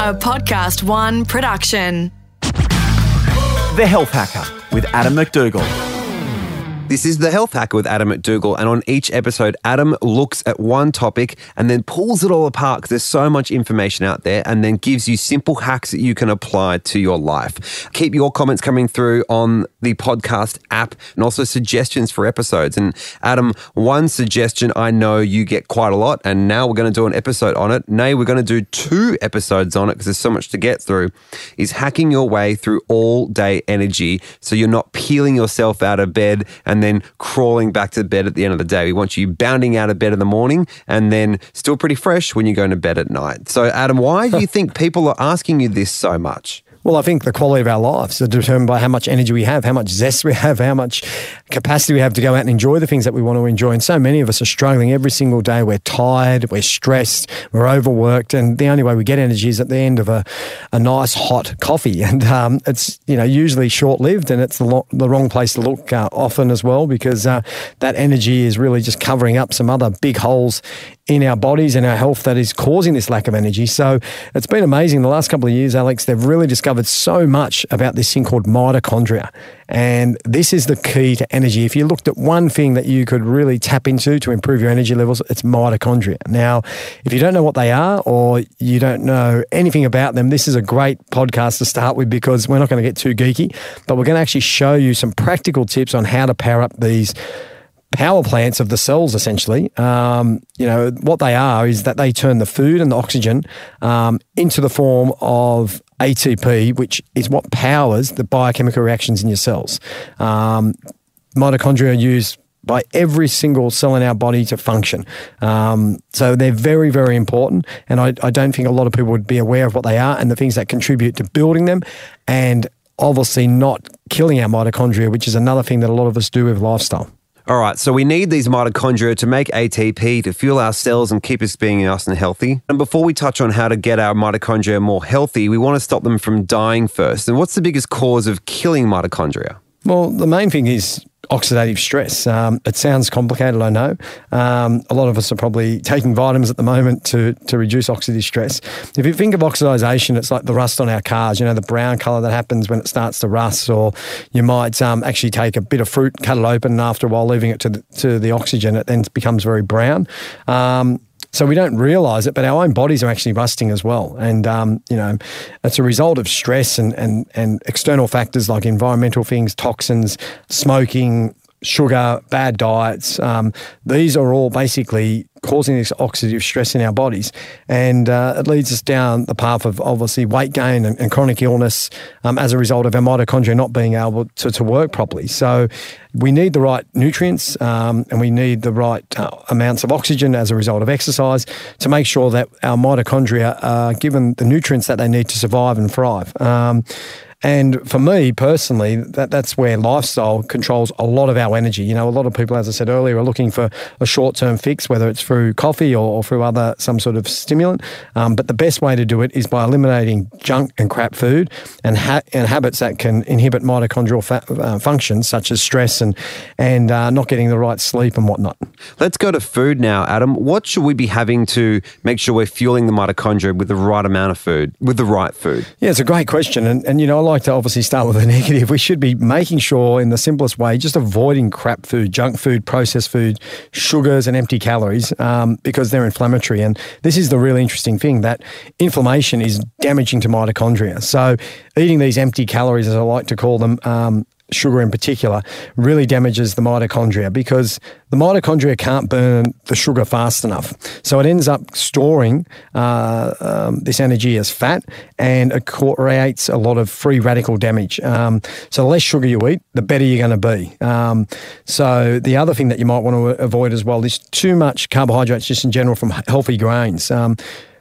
a Podcast One production. The Health Hacker with Adam MacDougall. This is the Health Hacker with Adam MacDougall, and on each episode, Adam looks at one topic and then pulls it all apart because there's so much information out there, and then gives you simple hacks that you can apply to your life. Keep your comments coming through on the podcast app, and also suggestions for episodes. And Adam, one suggestion I know you get quite a lot, and now we're going to do an episode on it. Nay, we're going to do two episodes on it because there's so much to get through. Is hacking your way through all day energy, so you're not peeling yourself out of bed and then crawling back to bed at the end of the day. We want you bounding out of bed in the morning and then still pretty fresh when you're going to bed at night. So, Adam, why do you think people are asking you this so much? Well, I think the quality of our lives are determined by how much energy we have, how much zest we have, how much capacity we have to go out and enjoy the things that we want to enjoy. And so many of us are struggling every single day. We're tired, we're stressed, we're overworked, and the only way we get energy is at the end of a, a nice hot coffee. And um, it's you know usually short lived, and it's the, lo- the wrong place to look uh, often as well because uh, that energy is really just covering up some other big holes in our bodies and our health that is causing this lack of energy. So it's been amazing the last couple of years, Alex. They've really discovered so much about this thing called mitochondria. And this is the key to energy. If you looked at one thing that you could really tap into to improve your energy levels, it's mitochondria. Now, if you don't know what they are or you don't know anything about them, this is a great podcast to start with because we're not going to get too geeky, but we're going to actually show you some practical tips on how to power up these power plants of the cells, essentially. Um, you know, what they are is that they turn the food and the oxygen um, into the form of ATP, which is what powers the biochemical reactions in your cells. Um, mitochondria are used by every single cell in our body to function. Um, so they're very, very important. And I, I don't think a lot of people would be aware of what they are and the things that contribute to building them and obviously not killing our mitochondria, which is another thing that a lot of us do with lifestyle. All right, so we need these mitochondria to make ATP to fuel our cells and keep us being nice and healthy. And before we touch on how to get our mitochondria more healthy, we want to stop them from dying first. And what's the biggest cause of killing mitochondria? Well, the main thing is oxidative stress. Um, it sounds complicated, I know. Um, a lot of us are probably taking vitamins at the moment to, to reduce oxidative stress. If you think of oxidation, it's like the rust on our cars, you know, the brown colour that happens when it starts to rust, or you might um, actually take a bit of fruit, cut it open, and after a while, leaving it to the, to the oxygen, it then becomes very brown. Um, so we don't realize it, but our own bodies are actually rusting as well. And, um, you know, it's a result of stress and, and, and external factors like environmental things, toxins, smoking, sugar, bad diets. Um, these are all basically causing this oxidative stress in our bodies. And uh, it leads us down the path of obviously weight gain and, and chronic illness um, as a result of our mitochondria not being able to, to work properly. So we need the right nutrients um, and we need the right uh, amounts of oxygen as a result of exercise to make sure that our mitochondria are given the nutrients that they need to survive and thrive. Um, and for me personally, that, that's where lifestyle controls a lot of our energy. You know, a lot of people, as I said earlier, are looking for a short term fix, whether it's through coffee or, or through other some sort of stimulant. Um, but the best way to do it is by eliminating junk and crap food and, ha- and habits that can inhibit mitochondrial fa- uh, functions, such as stress and, and uh, not getting the right sleep and whatnot. Let's go to food now, Adam. What should we be having to make sure we're fueling the mitochondria with the right amount of food, with the right food? Yeah, it's a great question. And, and you know, I like to obviously start with a negative. We should be making sure, in the simplest way, just avoiding crap food, junk food, processed food, sugars, and empty calories um, because they're inflammatory. And this is the really interesting thing that inflammation is damaging to mitochondria. So, eating these empty calories, as I like to call them, um, sugar in particular, really damages the mitochondria because the mitochondria can't burn the sugar fast enough. So it ends up storing uh, um, this energy as fat and it creates a lot of free radical damage. Um, so the less sugar you eat, the better you're going to be. Um, so the other thing that you might want to avoid as well is too much carbohydrates just in general from healthy grains.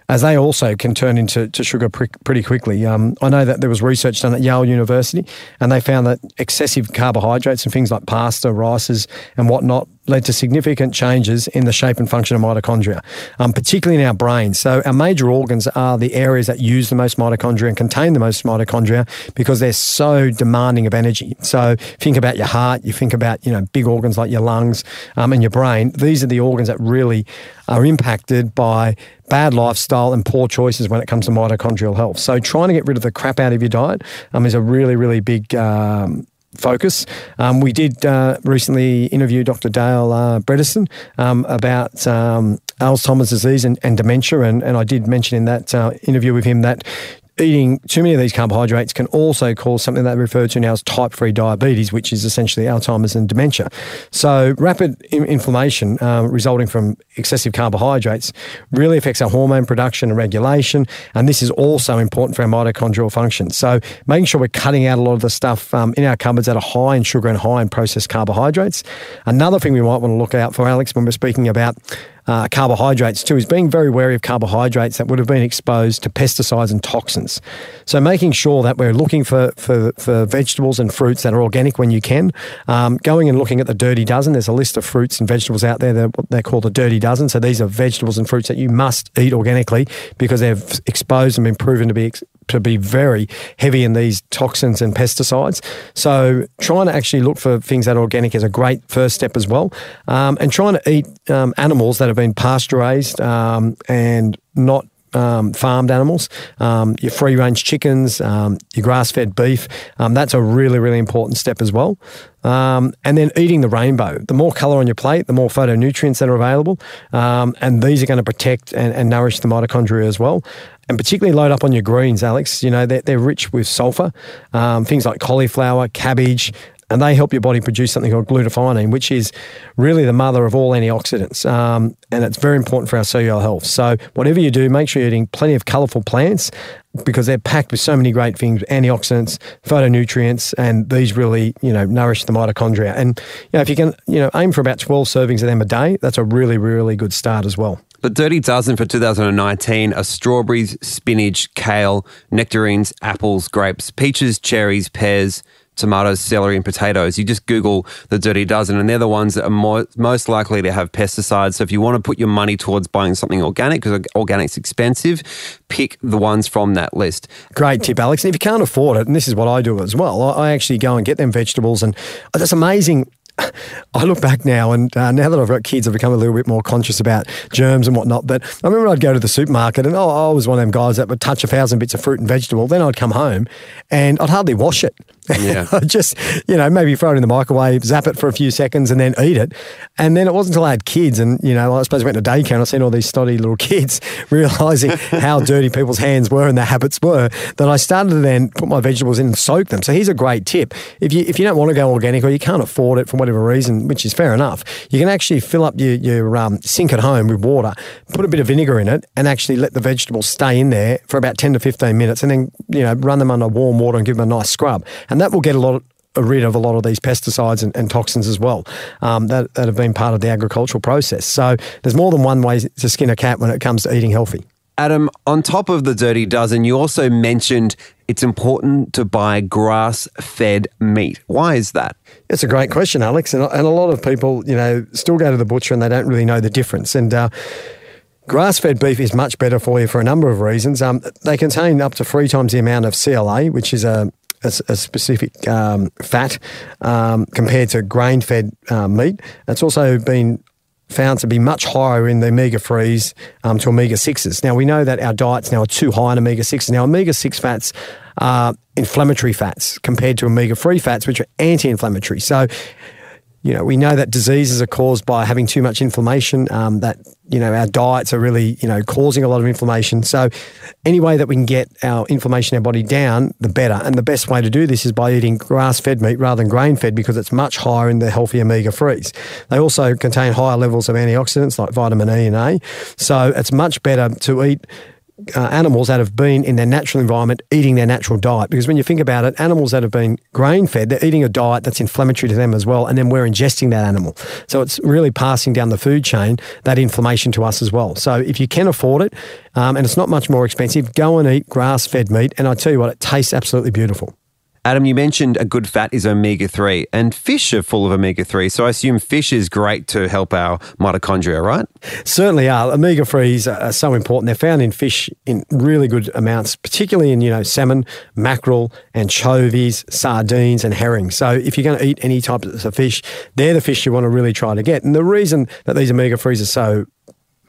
As they also can turn into to sugar pretty quickly. Um, I know that there was research done at Yale University, and they found that excessive carbohydrates and things like pasta, rices, and whatnot led to significant changes in the shape and function of mitochondria, um, particularly in our brain. So, our major organs are the areas that use the most mitochondria and contain the most mitochondria because they're so demanding of energy. So, think about your heart, you think about you know big organs like your lungs um, and your brain. These are the organs that really are impacted by bad lifestyle and poor choices when it comes to mitochondrial health. So, trying to get rid of the crap out of your diet um, is a really, really big um, focus. Um, we did uh, recently interview Dr. Dale uh, Bredesen um, about um, Alzheimer's disease and, and dementia, and, and, I did mention in that uh, interview with him that eating too many of these carbohydrates can also cause something that we refer to now as type 3 diabetes, which is essentially Alzheimer's and dementia. So, rapid inflammation uh, resulting from excessive carbohydrates really affects our hormone production and regulation. And this is also important for our mitochondrial function. So, making sure we're cutting out a lot of the stuff um, in our cupboards that are high in sugar and high in processed carbohydrates. Another thing we might want to look out for, Alex, when we're speaking about uh, carbohydrates too is being very wary of carbohydrates that would have been exposed to pesticides and toxins. So making sure that we're looking for, for, for vegetables and fruits that are organic when you can. Um, going and looking at the Dirty Dozen, there's a list of fruits and vegetables out there that they're called the Dirty Dozen. So these are vegetables and fruits that you must eat organically because they've exposed and been proven to be ex- to be very heavy in these toxins and pesticides. So trying to actually look for things that are organic is a great first step as well. Um, and trying to eat um, animals that have been pasteurized um, and not um, farmed animals, um, your free range chickens, um, your grass fed beef. Um, that's a really, really important step as well. Um, and then eating the rainbow. The more colour on your plate, the more phytonutrients that are available. Um, and these are going to protect and, and, nourish the mitochondria as well and particularly load up on your greens, Alex. You know, they're, they're rich with sulfur, um, things like cauliflower, cabbage, and they help your body produce something called glutathione, which is really the mother of all antioxidants. Um, and it's very important for our cellular health. So, whatever you do, make sure you're eating plenty of colourful plants because they're packed with so many great things antioxidants, phytonutrients, and these really, you know, nourish the mitochondria. And, you know, if you can, you know, aim for about 12 servings of them a day, that's a really, really good start as well. The Dirty Dozen for 2019 are strawberries, spinach, kale, nectarines, apples, grapes, peaches, cherries, pears, tomatoes, celery, and potatoes. You just Google the Dirty Dozen, and they're the ones that are more, most likely to have pesticides. So if you want to put your money towards buying something organic, because organic's expensive, pick the ones from that list. Great tip, Alex. And if you can't afford it, and this is what I do as well, I actually go and get them vegetables, and oh, it's amazing I look back now, and uh, now that I've got kids, I've become a little bit more conscious about germs and whatnot. But I remember I'd go to the supermarket, and oh, I was one of them guys that would touch a thousand bits of fruit and vegetable. Then I'd come home, and I'd hardly wash it. Yeah. I'd just, you know, maybe throw it in the microwave, zap it for a few seconds, and then eat it. And then it wasn't until I had kids, and you know, I suppose I went to daycare, and I seen all these snotty little kids, realizing how dirty people's hands were and their habits were, that I started to then put my vegetables in and soak them. So here's a great tip: if you if you don't want to go organic or you can't afford it for whatever reason, which is fair enough, you can actually fill up your, your um, sink at home with water, put a bit of vinegar in it, and actually let the vegetables stay in there for about 10 to 15 minutes, and then, you know, run them under warm water and give them a nice scrub. And that will get a lot of, rid of a lot of these pesticides and, and toxins as well um, that, that have been part of the agricultural process. So there's more than one way to skin a cat when it comes to eating healthy. Adam, on top of the Dirty Dozen, you also mentioned it's important to buy grass fed meat. Why is that? It's a great question, Alex. And, and a lot of people, you know, still go to the butcher and they don't really know the difference. And, uh, Grass fed beef is much better for you for a number of reasons. Um, they contain up to three times the amount of CLA, which is a, a, a specific um, fat, um, compared to grain fed uh, meat. It's also been found to be much higher in the omega 3s um, to omega 6s. Now, we know that our diets now are too high in omega 6s. Now, omega 6 fats are inflammatory fats compared to omega 3 fats, which are anti inflammatory. So, you know, we know that diseases are caused by having too much inflammation, um, that, you know, our diets are really, you know, causing a lot of inflammation. So, any way that we can get our inflammation in our body down, the better. And the best way to do this is by eating grass fed meat rather than grain fed because it's much higher in the healthy omega 3s. They also contain higher levels of antioxidants like vitamin E and A. So, it's much better to eat uh, animals that have been in their natural environment eating their natural diet. Because when you think about it, animals that have been grain fed, they're eating a diet that's inflammatory to them as well. And then we're ingesting that animal. So it's really passing down the food chain that inflammation to us as well. So if you can afford it, um, and it's not much more expensive, go and eat grass fed meat. And I tell you what, it tastes absolutely beautiful. Adam, you mentioned a good fat is omega 3, and fish are full of omega 3. So I assume fish is great to help our mitochondria, right? Certainly are. Omega 3s uh, are so important. They're found in fish in really good amounts, particularly in, you know, salmon, mackerel, anchovies, sardines, and herring. So if you're going to eat any type of fish, they're the fish you want to really try to get. And the reason that these omega 3s are so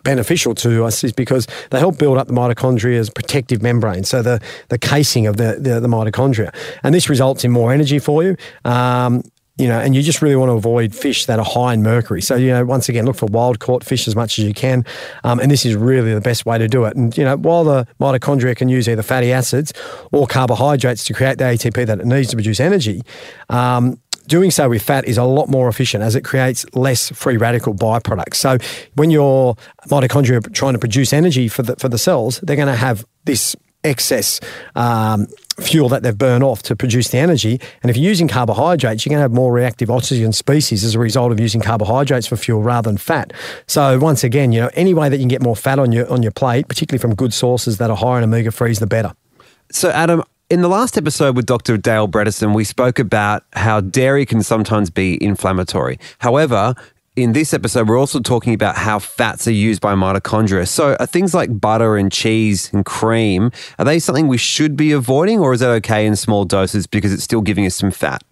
beneficial to us is because they help build up the mitochondria's protective membrane, so the, the casing of the, the, the mitochondria. And this results in more energy for you. Um, you know, and you just really want to avoid fish that are high in mercury. So, you know, once again, look for wild caught fish as much as you can. Um, and this is really the best way to do it. And, you know, while the mitochondria can use either fatty acids or carbohydrates to create the ATP that it needs to produce energy, um, doing so with fat is a lot more efficient as it creates less free radical byproducts. So when your mitochondria are trying to produce energy for the, for the cells, they're going to have this excess um, fuel that they've burned off to produce the energy. And if you're using carbohydrates, you're going to have more reactive oxygen species as a result of using carbohydrates for fuel rather than fat. So once again, you know, any way that you can get more fat on your on your plate, particularly from good sources that are higher in omega threes, the better. So Adam, in the last episode with Dr. Dale Bredesen, we spoke about how dairy can sometimes be inflammatory. However, in this episode, we're also talking about how fats are used by mitochondria. So, are things like butter and cheese and cream, are they something we should be avoiding, or is that okay in small doses because it's still giving us some fat?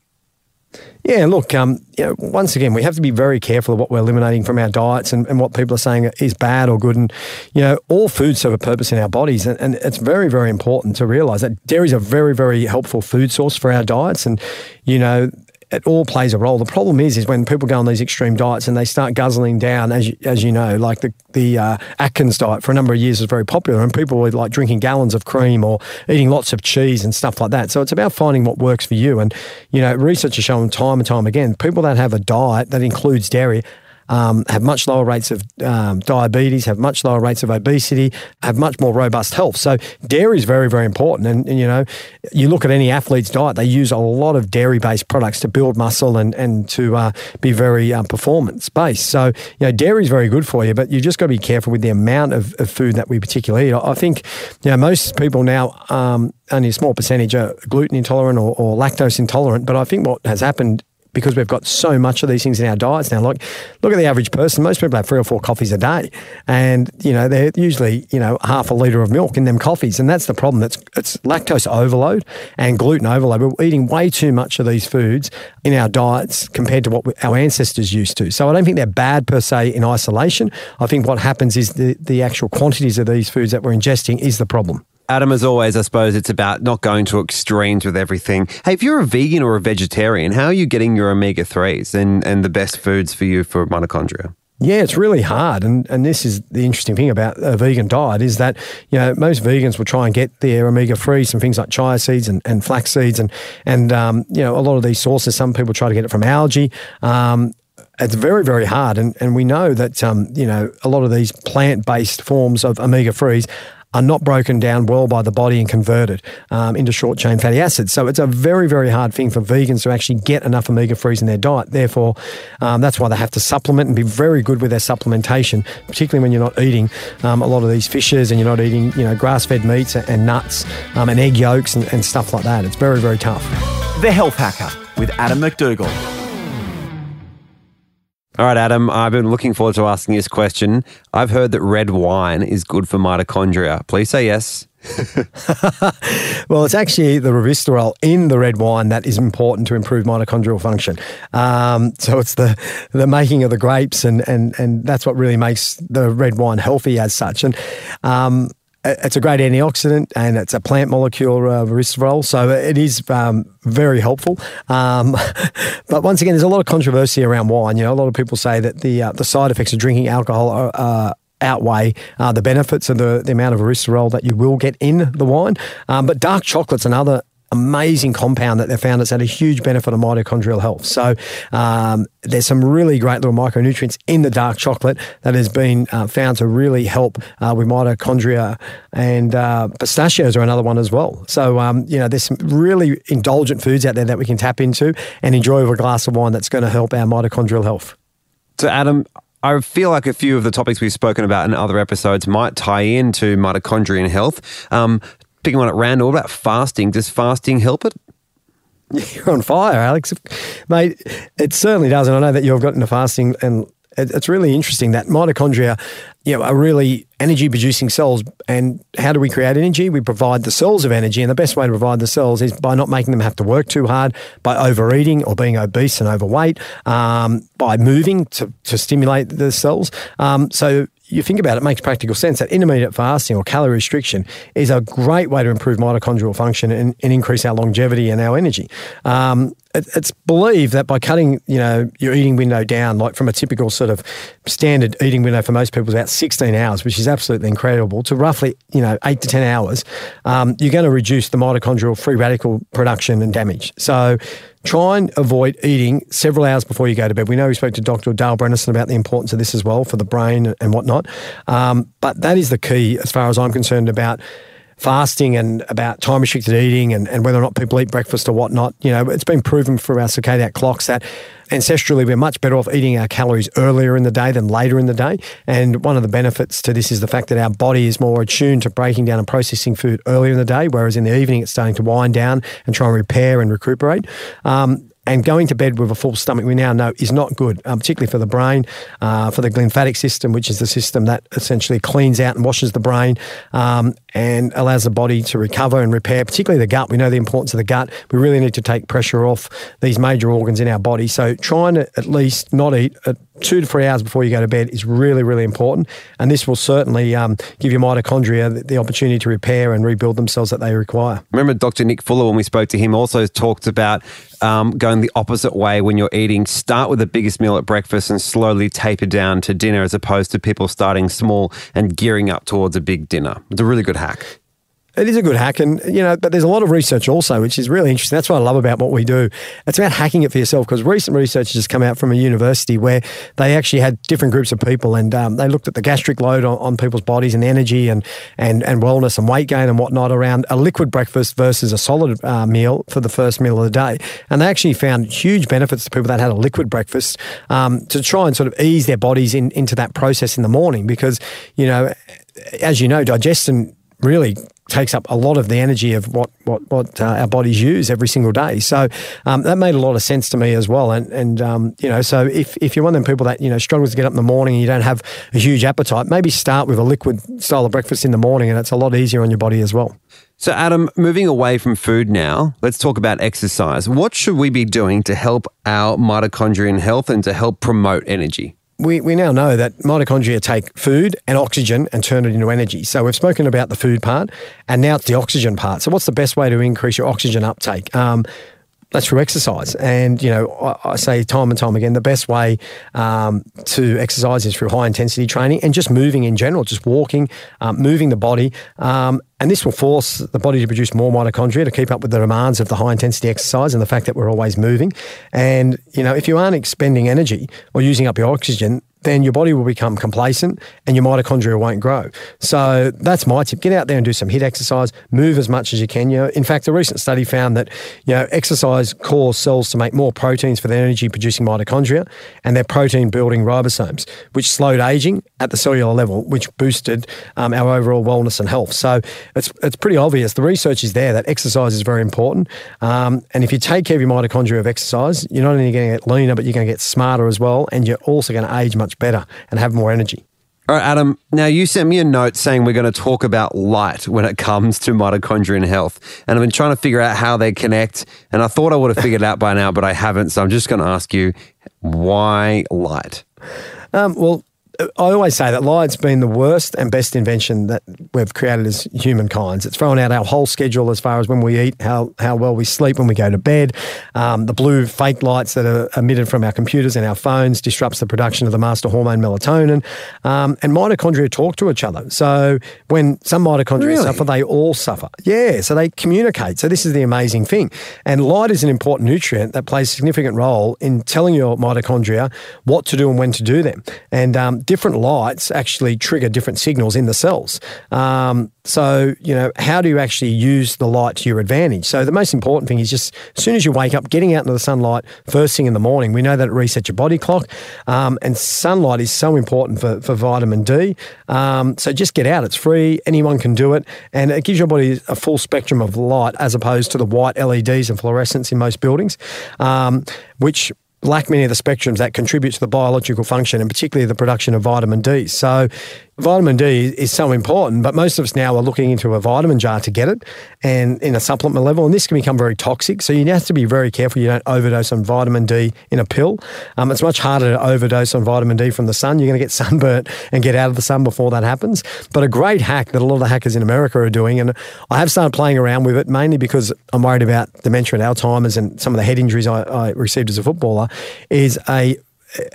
Yeah, look, um, you know, once again, we have to be very careful of what we're eliminating from our diets and, and what people are saying is bad or good. And, you know, all foods serve a purpose in our bodies. And, and it's very, very important to realize that dairy is a very, very helpful food source for our diets. And, you know, it all plays a role. The problem is, is when people go on these extreme diets and they start guzzling down, as you, as you know, like the the uh, Atkins diet for a number of years was very popular, and people were like drinking gallons of cream or eating lots of cheese and stuff like that. So it's about finding what works for you. And you know, research has shown time and time again, people that have a diet that includes dairy um, have much lower rates of um, diabetes, have much lower rates of obesity, have much more robust health. So dairy is very, very important. And, and you know, you look at any athlete's diet, they use a lot of dairy-based products to build muscle and and to uh, be very um, performance-based. So you know, dairy is very good for you, but you just got to be careful with the amount of, of food that we particularly eat. I think you know most people now um, only a small percentage are gluten intolerant or, or, lactose intolerant. But I think what has happened because we've got so much of these things in our diets now. Like, look at the average person. Most people have three or four coffees a day, and you know they're usually you know half a liter of milk in them coffees, and that's the problem. It's it's lactose overload and gluten overload. We're eating way too much of these foods in our diets compared to what our ancestors used to. So I don't think they're bad per se in isolation. I think what happens is the the actual quantities of these foods that we're ingesting is the problem. Adam, as always, I suppose it's about not going to extremes with everything. Hey, if you're a vegan or a vegetarian, how are you getting your omega 3s and, and the best foods for you for mitochondria? Yeah, it's really hard, and and this is the interesting thing about a vegan diet is that you know most vegans will try and get their omega threes from things like chia seeds and, and flax seeds, and and um, you know a lot of these sources. Some people try to get it from algae. Um, it's very, very hard, and and we know that um, you know a lot of these plant based forms of omega threes are not broken down well by the body and converted um, into short chain fatty acids. So it's a very, very hard thing for vegans to actually get enough omega 3s in their diet. Therefore, um, that's why they have to supplement and be very good with their supplementation, particularly when you're not eating um, a lot of these fishes and you're not eating you know grass fed meats and nuts um, and egg yolks and, and stuff like that. It's very, very tough. The Health Hacker with Adam MacDougall. All right, Adam, I've been looking forward to asking this question. I've heard that red wine is good for mitochondria. Please say yes. well, it's actually the resveratrol in the red wine that is important to improve mitochondrial function. Um, so it's the the making of the grapes, and and and that's what really makes the red wine healthy as such. And um, it's a great antioxidant and it's a plant molecule, uh, resveratrol, so it is um, very helpful. Um, but once again, there's a lot of controversy around wine. You know, a lot of people say that the uh, the side effects of drinking alcohol are. Uh, outweigh uh, the benefits of the, the amount of resveratrol that you will get in the wine. Um, but dark chocolate's another amazing compound that they found that's had a huge benefit on mitochondrial health. So um, there's some really great little micronutrients in the dark chocolate that has been uh, found to really help uh, with mitochondria, and uh, pistachios are another one as well. So um, you know, there's some really indulgent foods out there that we can tap into and enjoy with a glass of wine that's going to help our mitochondrial health. So Adam, I feel like a few of the topics we've spoken about in other episodes might tie into mitochondrial health. Um, picking one at random. What about fasting? Does fasting help it? You're on fire, Alex. Mate, it certainly does. And I know that you've got into fasting and it's really interesting that mitochondria, you know, are really energy producing cells. And how do we create energy? We provide the cells of energy. And the best way to provide the cells is by not making them have to work too hard, by overeating or being obese and overweight, um, by moving to, to stimulate the cells. Um, so you think about it, it makes practical sense that intermittent fasting or calorie restriction is a great way to improve mitochondrial function and, and increase our longevity and our energy. Um, it, it's believed that by cutting, you know, your eating window down, like from a typical sort of standard eating window for most people is about 16 hours, which is absolutely incredible, to roughly, you know, eight to 10 hours, um, you're going to reduce the mitochondrial free radical production and damage. So try and avoid eating several hours before you go to bed. We know we spoke to Dr. Dale Bredesen about the importance of this as well for the brain and whatnot. Um, but that is the key as far as I'm concerned about fasting and about time restricted eating and, and whether or not people eat breakfast or whatnot. You know, it's been proven for our circadian clocks that ancestrally we're much better off eating our calories earlier in the day than later in the day. And one of the benefits to this is the fact that our body is more attuned to breaking down and processing food earlier in the day, whereas in the evening it's starting to wind down and try and repair and recuperate. Um, and going to bed with a full stomach, we now know, is not good, um, particularly for the brain, uh, for the glymphatic system, which is the system that essentially cleans out and washes the brain um, and allows the body to recover and repair, particularly the gut. We know the importance of the gut. We really need to take pressure off these major organs in our body. So trying to at least not eat at two to three hours before you go to bed is really, really important. And this will certainly um, give your mitochondria the, opportunity to repair and rebuild themselves that they require. Remember, Dr. Nick Fuller, when we spoke to him, also talked about um, going the opposite way when you're eating. Start with the biggest meal at breakfast and slowly taper down to dinner, as opposed to people starting small and gearing up towards a big dinner. It's a really good hack. It is a good hack, and you know, but there's a lot of research also, which is really interesting. That's what I love about what we do. It's about hacking it for yourself because recent research has come out from a university where they actually had different groups of people, and um, they looked at the gastric load on, on, people's bodies and energy and and and wellness and weight gain and whatnot around a liquid breakfast versus a solid uh, meal for the first meal of the day, and they actually found huge benefits to people that had a liquid breakfast um, to try and sort of ease their bodies in, into that process in the morning because you know, as you know, digestion really takes up a lot of the energy of what what what uh, our bodies use every single day. So um, that made a lot of sense to me as well. And and um, you know, so if if you're one of them people that you know struggles to get up in the morning and you don't have a huge appetite, maybe start with a liquid style of breakfast in the morning, and it's a lot easier on your body as well. So, Adam, moving away from food now, let's talk about exercise. What should we be doing to help our mitochondrial health and to help promote energy? We, we now know that mitochondria take food and oxygen and turn it into energy. So we've spoken about the food part, and now it's the oxygen part. So what's the best way to increase your oxygen uptake? Um, that's through exercise. And, you know, I, I, say time and time again, the best way um, to exercise is through high intensity training and just moving in general, just walking, um, moving the body. Um, and this will force the body to produce more mitochondria to keep up with the demands of the high intensity exercise and the fact that we're always moving. And, you know, if you aren't expending energy or using up your oxygen, then your body will become complacent and your mitochondria won't grow. So that's my tip. Get out there and do some HIIT exercise, move as much as you can. You know, in fact, a recent study found that, you know, exercise caused cells to make more proteins for their energy producing mitochondria and their protein building ribosomes, which slowed aging at the cellular level, which boosted um, our overall wellness and health. So it's, it's pretty obvious. The research is there that exercise is very important. Um, and if you take care of your mitochondria of exercise, you're not only going to get leaner, but you're going to get smarter as well. And you're also going to age much much better and have more energy. All right, Adam. Now, you sent me a note saying we're going to talk about light when it comes to mitochondrial health. And I've been trying to figure out how they connect. And I thought I would have figured it out by now, but I haven't. So I'm just going to ask you why light? Um, well, I always say that light's been the worst and best invention that we've created as humankind. It's thrown out our whole schedule as far as when we eat, how, how well we sleep when we go to bed. Um, the blue fake lights that are emitted from our computers and our phones disrupts the production of the master hormone melatonin. Um, and mitochondria talk to each other. So when some mitochondria really? suffer, they all suffer. Yeah, so they communicate. So this is the amazing thing. And light is an important nutrient that plays a significant role in telling your mitochondria what to do and when to do them. And um, different lights actually trigger different signals in the cells. Um, so, you know, how do you actually use the light to your advantage? So, the most important thing is just as soon as you wake up, getting out into the sunlight first thing in the morning. We know that it resets your body clock, um, and sunlight is so important for, for vitamin D. Um, so, just get out. It's free. Anyone can do it, and it gives your body a full spectrum of light as opposed to the white LEDs and fluorescence in most buildings, um, which lack many of the spectrums that contribute to the biological function and particularly the production of vitamin D. So vitamin D is so important, but most of us now are looking into a vitamin jar to get it and in a supplement level, and this can become very toxic. So you have to be very careful you don't overdose on vitamin D in a pill. Um, it's much harder to overdose on vitamin D from the sun. You're going to get sunburnt and get out of the sun before that happens. But a great hack that a lot of the hackers in America are doing, and I have started playing around with it mainly because I'm worried about dementia and Alzheimer's and some of the head injuries I, I received as a footballer, is a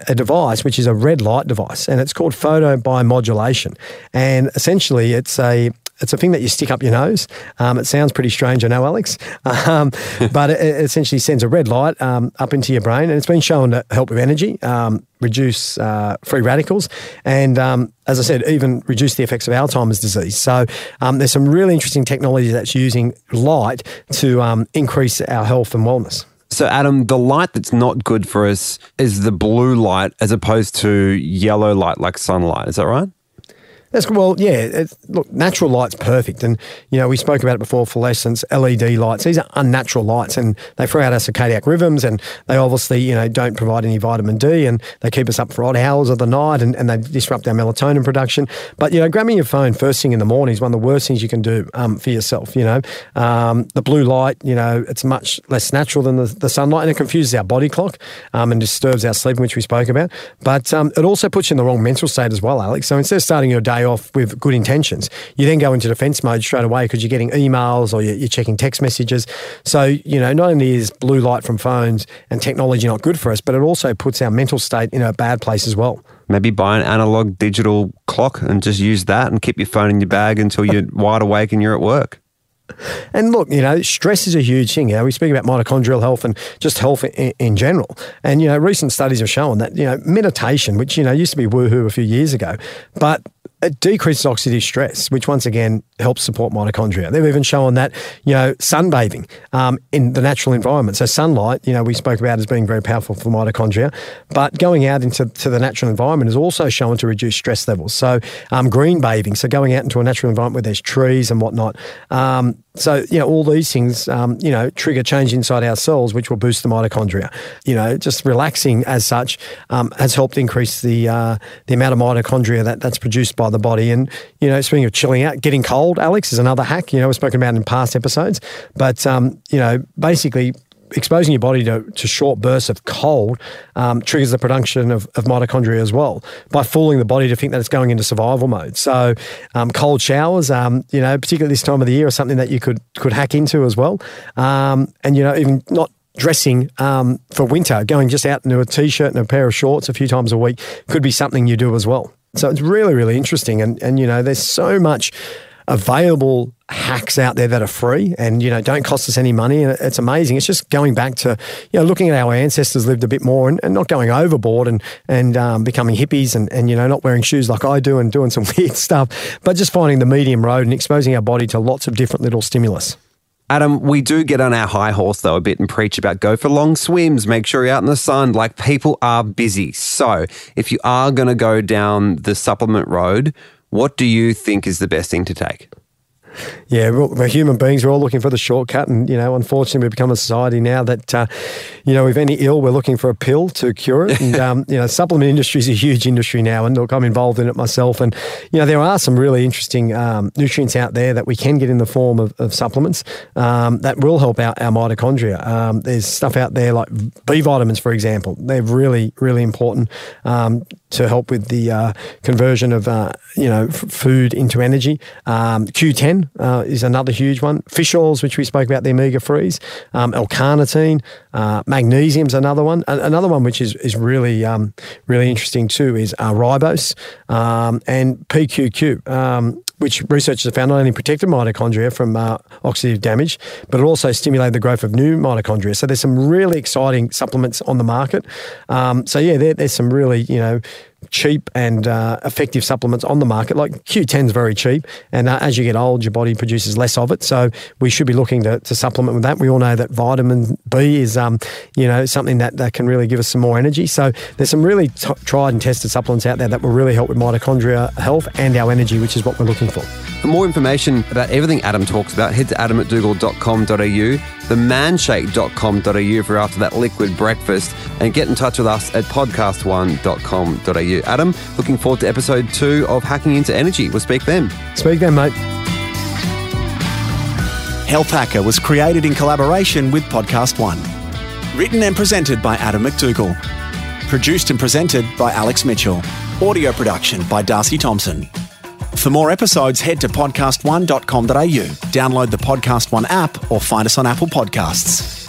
a device which is a red light device, and it's called photobiomodulation. And essentially, it's a it's a thing that you stick up your nose. Um, it sounds pretty strange, I know, Alex, um, but it, it, essentially sends a red light um, up into your brain, and it's been shown to help with energy, um, reduce uh, free radicals, and um, as I said, even reduce the effects of Alzheimer's disease. So um, there's some really interesting technology that's using light to increase our health and wellness. So, Adam, the light that's not good for us is the blue light as opposed to yellow light like sunlight. Is that right? That's well, yeah. look, natural light's perfect, and you know we spoke about it before. Fluorescence, LED lights, these are unnatural lights, and they throw out our circadian rhythms, and they obviously you know don't provide any vitamin D, and they keep us up for odd hours of the night, and, and they disrupt our melatonin production. But you know, grabbing your phone first thing in the morning is one of the worst things you can do um, for yourself. You know, um, the blue light, you know, it's much less natural than the, the sunlight, and it confuses our body clock um, and disturbs our sleep, which we spoke about. But um, it also puts you in the wrong mental state as well, Alex. So instead of starting your day off with good intentions. You then go into defense mode straight away because you're getting emails or you're, you're checking text messages. So, you know, not only is blue light from phones and technology not good for us, but it also puts our mental state in a bad place as well. Maybe buy an analog digital clock and just use that and keep your phone in your bag until you're wide awake and you're at work. And look, you know, stress is a huge thing. You know, we speak about mitochondrial health and just health in, in, general. And, you know, recent studies have shown that, you know, meditation, which, you know, used to be woohoo a few years ago, but it decreases oxidative stress, which once again helps support mitochondria. They've even shown that, you know, sunbathing um, in the natural environment. So sunlight, you know, we spoke about as being very powerful for mitochondria, but going out into to the natural environment is also shown to reduce stress levels. So um, green bathing, so going out into a natural environment where there's trees and whatnot, um, so, you know, all these things, um, you know, trigger change inside our cells, which will boost the mitochondria. You know, just relaxing as such um, has helped increase the uh, the amount of mitochondria that, that's produced by the body. And, you know, speaking of chilling out, getting cold, Alex, is another hack, you know, we've spoken about in past episodes. But, um, you know, basically exposing your body to, to short bursts of cold um, triggers the production of, of, mitochondria as well by fooling the body to think that it's going into survival mode. So, um, cold showers, um, you know, particularly this time of the year, is something that you could could hack into as well. Um, and you know, even not dressing um, for winter, going just out into a t-shirt and a pair of shorts a few times a week could be something you do as well. So it's really, really interesting. And, and you know, there's so much available hacks out there that are free and you know don't cost us any money. And it's amazing. It's just going back to you know looking at how our ancestors lived a bit more and, and not going overboard and and um, becoming hippies and, and you know not wearing shoes like I do and doing some weird stuff but just finding the medium road and exposing our body to lots of different little stimulus Adam, we do get on our high horse though a bit and preach about go for long swims, make sure you're out in the sun. Like people are busy. So if you are going to go down the supplement road, what do you think is the best thing to take? Yeah, we're human beings. We're all looking for the shortcut, and you know, unfortunately, we've become a society now that, uh, you know, if any ill, we're looking for a pill to cure it. And um, you know, supplement industry is a huge industry now, and look, I'm involved in it myself. And you know, there are some really interesting um, nutrients out there that we can get in the form of, of supplements um, that will help out our mitochondria. Um, there's stuff out there like B vitamins, for example. They're really, really important um, to help with the uh, conversion of uh, you know f- food into energy. Um, Q10 uh, is another huge one. Fish oils, which we spoke about, the omega threes. Um, L-carnitine, uh, magnesium is another one. another one which is is really um, really interesting too is uh, ribose um, and PQQ. Um, which researchers have found not only protected mitochondria from uh, oxidative damage, but it also stimulated the growth of new mitochondria. So there's some really exciting supplements on the market. Um, so yeah, there, there's some really you know cheap and uh, effective supplements on the market. Like Q10 is very cheap, and uh, as you get old, your body produces less of it. So we should be looking to, to supplement with that. We all know that vitamin B is, um, you know, something that, that can really give us some more energy. So there's some really t- tried and tested supplements out there that will really help with mitochondria health and our energy, which is what we're looking for. For more information about everything Adam talks about, head to adammcdougall.com.au, themanshake.com.au if you're after that liquid breakfast, and get in touch with us at podcast1.com.au. Adam, looking forward to episode two of Hacking into Energy. We'll speak then. Speak then, mate. Health Hacker was created in collaboration with Podcast One. Written and presented by Adam MacDougall. Produced and presented by Alex Mitchell. Audio production by Darcy Thompson. For more episodes, head to podcast1.com.au, download the Podcast One app, or find us on Apple Podcasts.